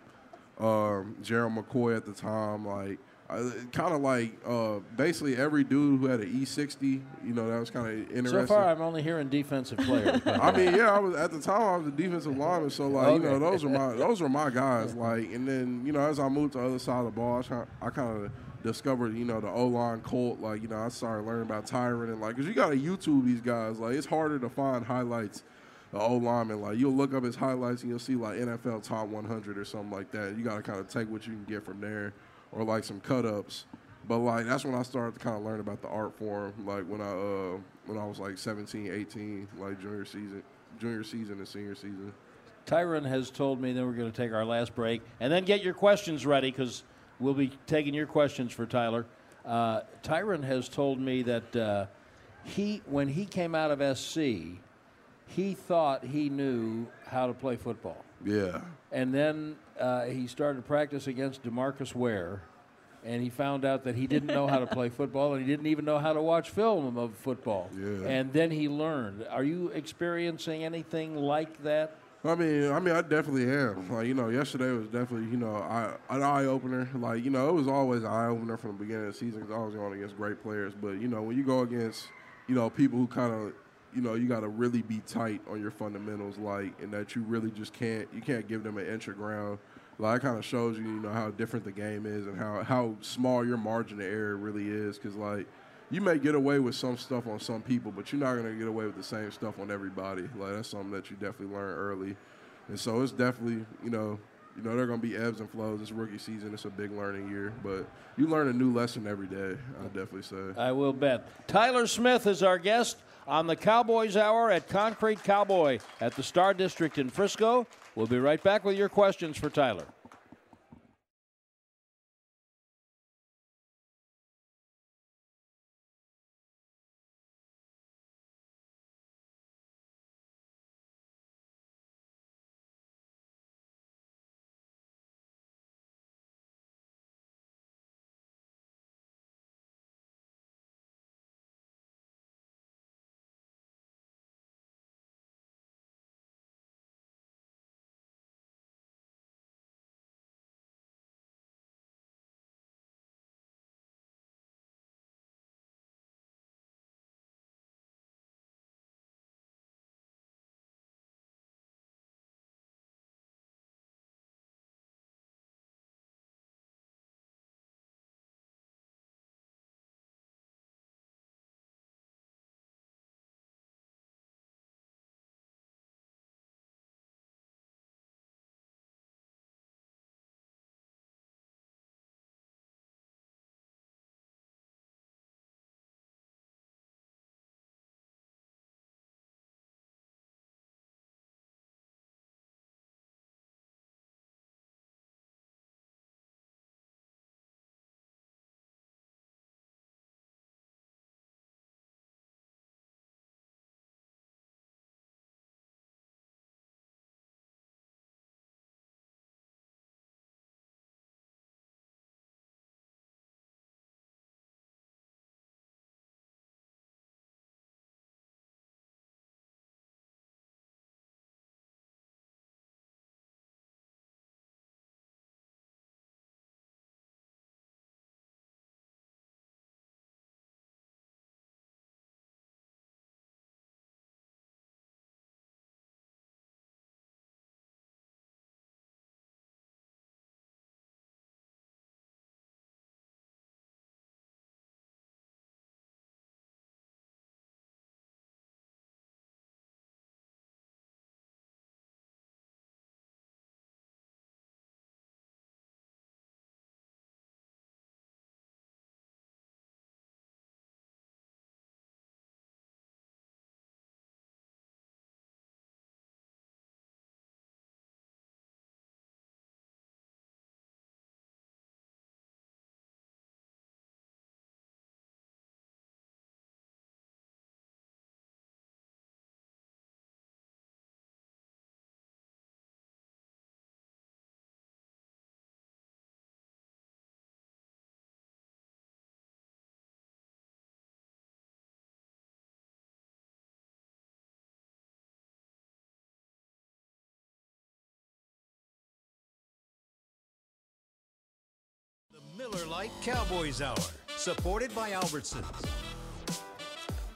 um, Gerald McCoy at the time. Like uh, kind of like uh, basically every dude who had an E60, you know, that was kind of interesting.
So far, I'm only hearing defensive players.
I mean, yeah, I was at the time I was a defensive lineman, so like you know those are my those are my guys. Like, and then you know as I moved to the other side of the ball, I, kind of discovered you know the O line cult. Like you know I started learning about Tyron and like because you got to YouTube these guys. Like it's harder to find highlights. The O lineman, like you'll look up his highlights and you'll see like NFL top 100 or something like that. You got to kind of take what you can get from there, or like some cut ups. But like that's when I started to kind of learn about the art form. Like when I uh, when I was like 17, 18, like junior season, junior season and senior season.
Tyron has told me that we're going to take our last break and then get your questions ready because we'll be taking your questions for Tyler. Uh, Tyron has told me that uh, he, when he came out of SC, he thought he knew how to play football.
Yeah,
And then uh, he started to practice against Demarcus Ware, and he found out that he didn't know how to play football, and he didn't even know how to watch film of football.
Yeah.
And then he learned. Are you experiencing anything like that?
I mean, I mean, I definitely am. Like, you know, yesterday was definitely, you know, I, an eye opener. Like, you know, it was always an eye opener from the beginning of the season because I was going against great players. But you know, when you go against, you know, people who kind of, you know, you got to really be tight on your fundamentals, like, and that you really just can't, you can't give them an inch of ground. Like, kind of shows you, you know, how different the game is and how how small your margin of error really is. Because like, you may get away with some stuff on some people, but you're not going to get away with the same stuff on everybody. Like that's something that you definitely learn early, and so it's definitely you know you know there are going to be ebbs and flows. It's rookie season. It's a big learning year, but you learn a new lesson every day. I definitely say.
I will bet. Tyler Smith is our guest on the Cowboys Hour at Concrete Cowboy at the Star District in Frisco. We'll be right back with your questions for Tyler.
Miller Lite Cowboys Hour, supported by Albertsons.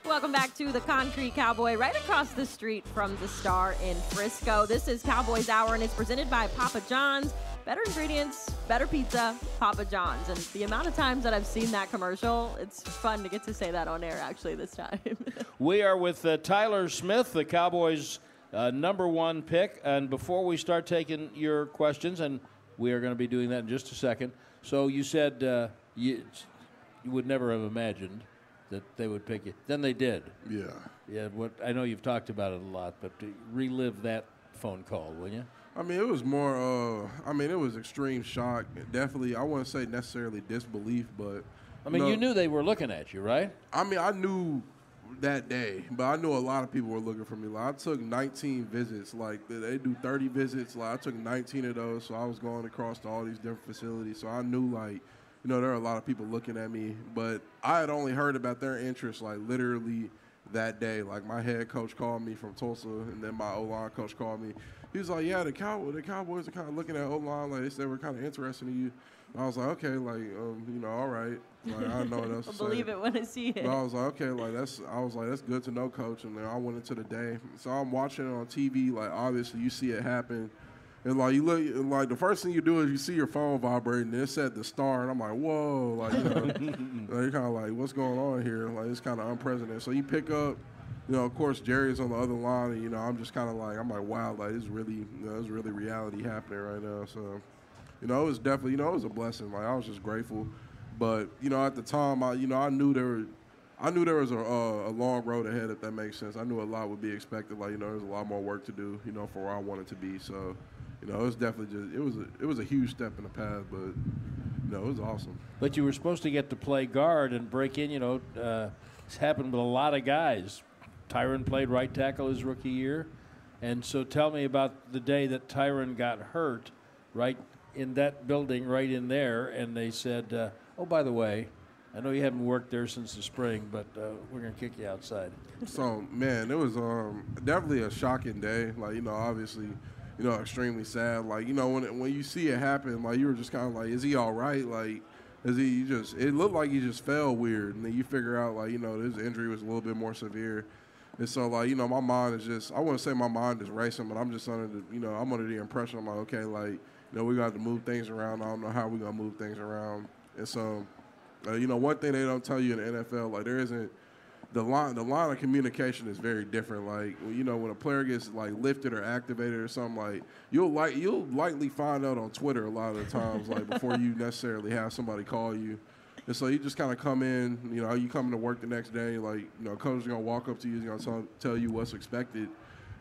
Welcome back to the Concrete Cowboy, right across the street from the Star in Frisco. This is Cowboys Hour, and it's presented by Papa John's. Better ingredients, better pizza, Papa John's. And the amount of times that I've seen that commercial, it's fun to get to say that on air actually this time.
We are with uh, Tyler Smith, the Cowboys' uh, number one pick. And before we start taking your questions, and we are going to be doing that in just a second. So you said uh, you, you would never have imagined that they would pick you. Then they did.
Yeah.
Yeah. What I know you've talked about it a lot, but relive that phone call, will you?
I mean, it was more. Uh, I mean, it was extreme shock. Definitely, I wouldn't say necessarily disbelief, but
I mean,
know,
you knew they were looking at you, right?
I mean, I knew that day, but I knew a lot of people were looking for me. Like, I took 19 visits. Like they do 30 visits. Like I took 19 of those, so I was going across to all these different facilities. So I knew like, you know, there are a lot of people looking at me, but I had only heard about their interest like literally that day. Like my head coach called me from Tulsa, and then my O line coach called me. He was like, "Yeah, the cow the Cowboys are kind of looking at O line. Like they said, we're kind of interested in you." And I was like, "Okay, like um, you know, all right. Like I know that's.
I'll
to say."
believe it when I see it.
But I was like, okay, like that's I was like, that's good to know, coach. And then I went into the day. So I'm watching it on TV, like obviously you see it happen. And like you look and like the first thing you do is you see your phone vibrating and it said the star and I'm like, whoa, like you know, like, you're kinda like, what's going on here? Like it's kinda unprecedented. So you pick up you know, of course, Jerry's on the other line, and you know, I'm just kind of like, I'm like, wow, like it's really, you know, it's really reality happening right now. So, you know, it was definitely, you know, it was a blessing. Like I was just grateful, but you know, at the time, I, you know, I knew there, I knew there was a, uh, a long road ahead, if that makes sense. I knew a lot would be expected. Like you know, there's a lot more work to do, you know, for where I wanted to be. So, you know, it was definitely just, it was, a, it was a huge step in the path, but you know, it was awesome.
But you were supposed to get to play guard and break in. You know, uh, it's happened with a lot of guys. Tyron played right tackle his rookie year. And so tell me about the day that Tyron got hurt right in that building, right in there. And they said, uh, oh, by the way, I know you haven't worked there since the spring, but uh, we're to kick you outside.
So man, it was um, definitely a shocking day. Like you know, obviously, you know, extremely sad. Like you know, when when you see it happen, like you were just kind of like, is he all right? Like, is he just? It looked like he just fell weird, and then you figure out like you know his injury was a little bit more severe. And so, like, you know, my mind is just, I wouldn't say my mind is racing, but I'm just under the, you know, I'm under the impression, I'm like, okay, like, you know, we got to move things around. I don't know how we're going to move things around. And so, uh, you know, one thing they don't tell you in the NFL, like, there isn't, the line, the line of communication is very different. Like, you know, when a player gets, like, lifted or activated or something, like, you'll, like, you'll likely find out on Twitter a lot of the times, like, before you necessarily have somebody call you. And so you just kind of come in, you know, you come to work the next day, like, you know, coach is gonna walk up to you, he's gonna tell, tell you what's expected.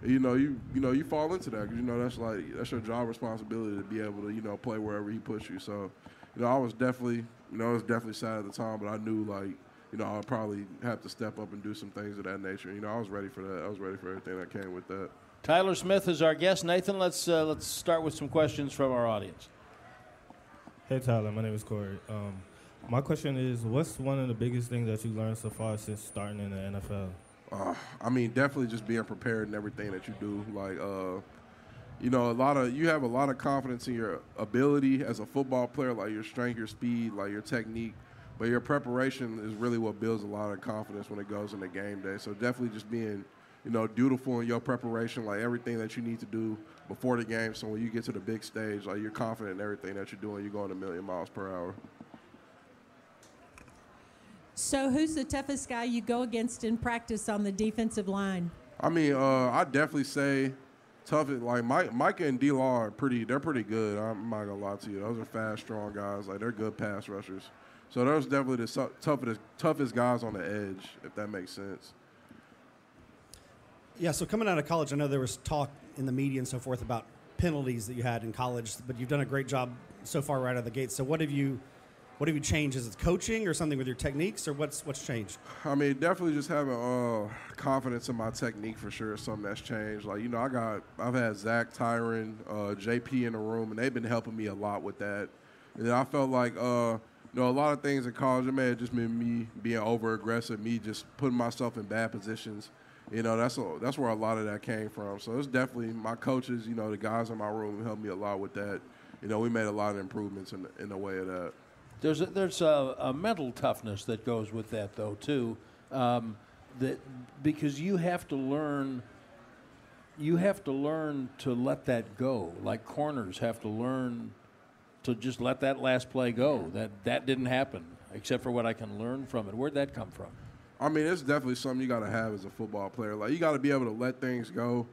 And, you know, you you know, you fall into that because you know that's like that's your job responsibility to be able to you know play wherever he puts you. So, you know, I was definitely, you know, I was definitely sad at the time, but I knew like, you know, I'd probably have to step up and do some things of that nature. You know, I was ready for that. I was ready for everything that came with that.
Tyler Smith is our guest. Nathan, let's uh, let's start with some questions from our audience.
Hey Tyler, my name is Corey. Um, my question is, what's one of the biggest things that you learned so far since starting in the NFL?
Uh, I mean, definitely just being prepared in everything that you do. Like, uh, you know, a lot of you have a lot of confidence in your ability as a football player, like your strength, your speed, like your technique. But your preparation is really what builds a lot of confidence when it goes into game day. So definitely just being, you know, dutiful in your preparation, like everything that you need to do before the game. So when you get to the big stage, like you're confident in everything that you're doing. You're going a million miles per hour.
So, who's the toughest guy you go against in practice on the defensive line?
I mean, uh, I definitely say tough. Like Mike, Micah and D Law are pretty. They're pretty good. I'm not gonna lie to you. Those are fast, strong guys. Like they're good pass rushers. So those definitely the toughest, toughest guys on the edge, if that makes sense.
Yeah, so coming out of college, I know there was talk in the media and so forth about penalties that you had in college, but you've done a great job so far right out of the gate. So what have you what have you changed? Is it coaching or something with your techniques or what's what's changed?
I mean, definitely just having uh, confidence in my technique for sure is something that's changed. Like, you know, I got I've had Zack, Tyron, uh, JP in the room, and they've been helping me a lot with that. And then I felt like uh, you know, a lot of things in college, it may have just been me being over aggressive, me just putting myself in bad positions. You know, that's a, that's where a lot of that came from. So it's definitely my coaches, you know, the guys in my room helped me a lot with that. You know, we made a lot of improvements in the, in the way of that.
There's a, there's a, a mental toughness that goes with that though too, um, that because you have to learn. You have to learn to let that go. Like corners have to learn to just let that last play go. That that didn't happen, except for what I can learn from it. Where'd that come from?
I mean, it's definitely something you got to have as a football player. Like, you got to be able to let things go.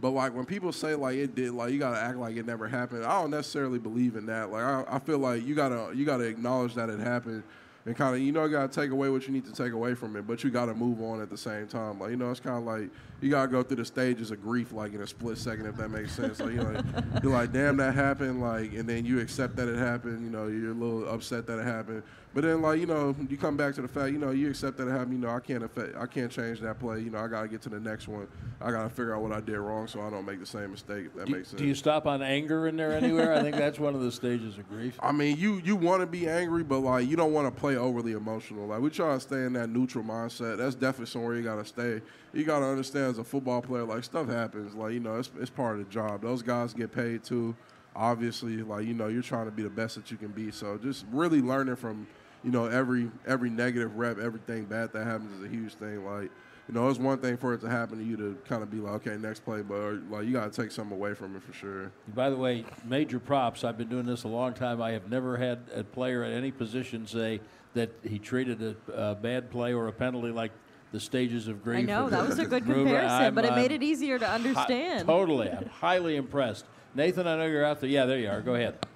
But like when people say like it did, like you got to act like it never happened. I don't necessarily believe in that. Like, I, I feel like you gotta you gotta acknowledge that it happened. And kind of, you know, you got to take away what you need to take away from it, but you got to move on at the same time. Like, you know, it's kind of like you got to go through the stages of grief, like in a split second, if that makes sense. Like, you know, you're like, damn, that happened. Like, and then you accept that it happened. You know, you're a little upset that it happened. But then, like, you know, you come back to the fact, you know, you accept that it happened. You know, I can't affect, I can't change that play. You know, I got to get to the next one. I got to figure out what I did wrong so I don't make the same mistake. If that
Do,
makes sense.
do you stop on anger in there anywhere? I think that's one of the stages of grief.
I mean, you you want to be angry, but like you don't want to play overly emotional. Like we try to stay in that neutral mindset. That's definitely somewhere you gotta stay. You gotta understand as a football player, like stuff happens. Like you know, it's it's part of the job. Those guys get paid too. Obviously, like you know, you're trying to be the best that you can be. So just really learning from you know every every negative rep, everything bad that happens is a huge thing. Like you know, it's one thing for it to happen to you to kind of be like, okay, next play, but uh, like you got to take something away from it for sure.
By the way, major props. I've been doing this a long time. I have never had a player at any position say that he treated a, a bad play or a penalty like the stages of grief.
I know that was a good comparison,
I'm-
but it made
I'm
it easier to
hi-
understand.
totally, I'm highly impressed. Nathan, I know you're out there. Yeah, there you are. Go ahead.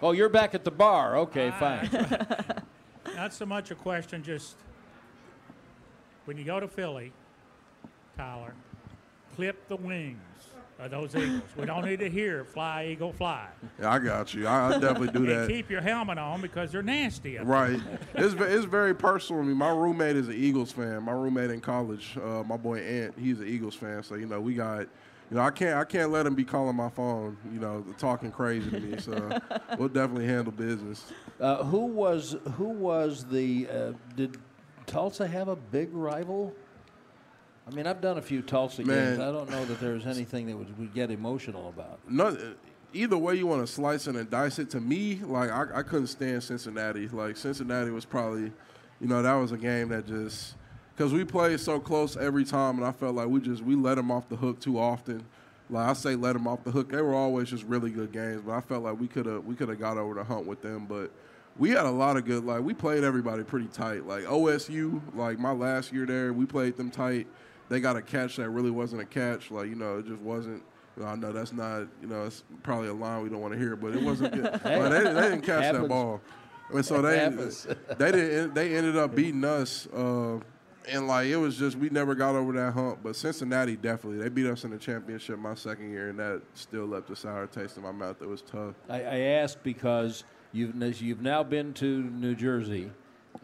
Oh, you're back at the bar. Okay, ah. fine.
Not so much a question, just when you go to Philly, Tyler, clip the wings of those eagles. We don't need to hear "Fly, Eagle, Fly."
Yeah, I got you. I, I definitely do that.
keep your helmet on because they're nasty.
Right. It's it's very personal to me. My roommate is an Eagles fan. My roommate in college, uh, my boy Ant, he's an Eagles fan. So you know we got, you know I can't I can't let him be calling my phone, you know, talking crazy to me. So we'll definitely handle business.
Uh, who was who was the? Uh, did Tulsa have a big rival? I mean, I've done a few Tulsa
Man.
games. I don't know that there's anything that would we get emotional about.
No, either way you want to slice it and dice it. To me, like I, I couldn't stand Cincinnati. Like Cincinnati was probably, you know, that was a game that just because we played so close every time, and I felt like we just we let them off the hook too often. Like I say, let them off the hook. They were always just really good games, but I felt like we could have we could have got over the hump with them. But we had a lot of good. Like we played everybody pretty tight. Like OSU, like my last year there, we played them tight. They got a catch that really wasn't a catch. Like you know, it just wasn't. I know that's not. You know, it's probably a line we don't want to hear, but it wasn't good.
Hey,
Like, they, they didn't catch that ball, and so they they didn't. They ended up beating us. Uh, and like it was just we never got over that hump. But Cincinnati definitely they beat us in the championship my second year, and that still left a sour taste in my mouth. It was tough.
I, I asked because you've you've now been to New Jersey,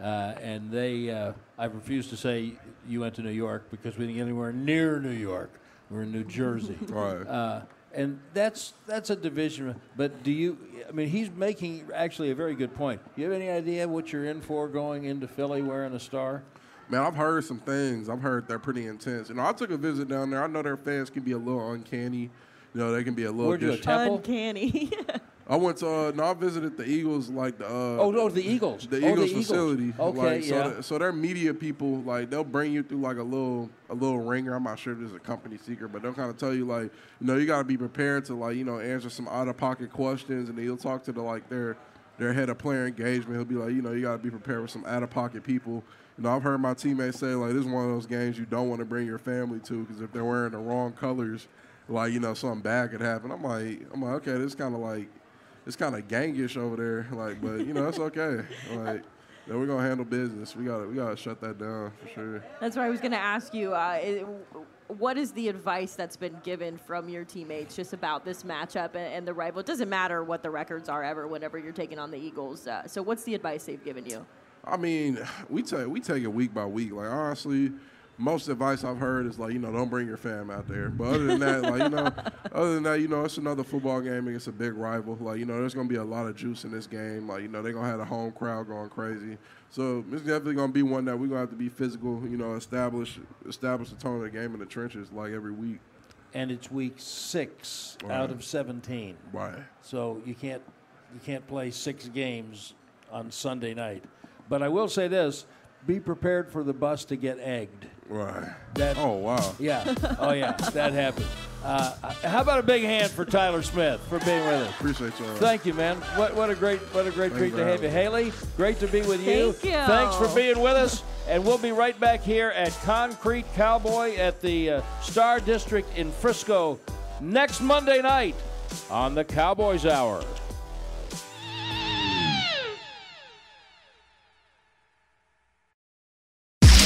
uh, and they. Uh, I refuse to say you went to New York because we didn't get anywhere near New York. We're in New Jersey.
Right.
Uh, and that's that's a division. But do you? I mean, he's making actually a very good point. Do you have any idea what you're in for going into Philly wearing a star?
Man, I've heard some things. I've heard they're pretty intense. You know, I took a visit down there. I know their fans can be a little uncanny. You know, they can be a little.
Where'd you
dis-
Temple?
Uncanny.
I went to. Uh, no, I visited the Eagles, like the. Uh,
Oh, no, the Eagles.
The
Oh,
Eagles
the Eagles.
facility.
Okay,
like, so
yeah.
the- so they're media people. Like they'll bring you through like a little a little wringer. I'm not sure if this is a company secret, but they'll kind of tell you like you know you got to be prepared to like you know answer some out of pocket questions, and then he'll talk to the like their their head of player engagement. He'll be like you know you got to be prepared with some out of pocket people. You know I've heard my teammates say like this is one of those games you don't want to bring your family to because if they're wearing the wrong colors, like you know something bad could happen. I'm like I'm like okay this kind of like it's kind of gangish over there, like, but you know, it's okay. Like, you we're gonna handle business. We gotta, we gotta shut that down for sure.
That's what I was going to ask you. Uh, i- what is the advice that's been given from your teammates just about this matchup and, and the rival? It doesn't matter what the records are ever whenever you're taking on the Eagles. Uh, so, what's the advice they've given you?
I mean, we take we take it week by week. Like honestly, most advice I've heard is like, you know, don't bring your fam out there. But other than that, like, you know, other than that, you know, it's another football game against a big rival. Like, you know, there's gonna be a lot of juice in this game. Like, you know, they're gonna have a home crowd going crazy. So it's definitely gonna be one that we're gonna have to be physical, you know, establish establish the tone of the game in the trenches like every week.
And it's week six
Right.
out of 17.
Right.
So you can't you can't play six games on Sunday night. But I will say this: be prepared for the bus to get egged.
Right.
That,
oh wow.
Yeah. Oh yeah. that happened. Uh, how about a big hand for Tyler Smith for being with us?
Appreciate you.
Thank you, man. What what a great what a great
Thanks
treat to have you, Haley. Great to be with you.
Thank you.
Thanks for being with us, and we'll be right back here at Concrete Cowboy at the uh, Star District in Frisco next Monday night on the Cowboys Hour.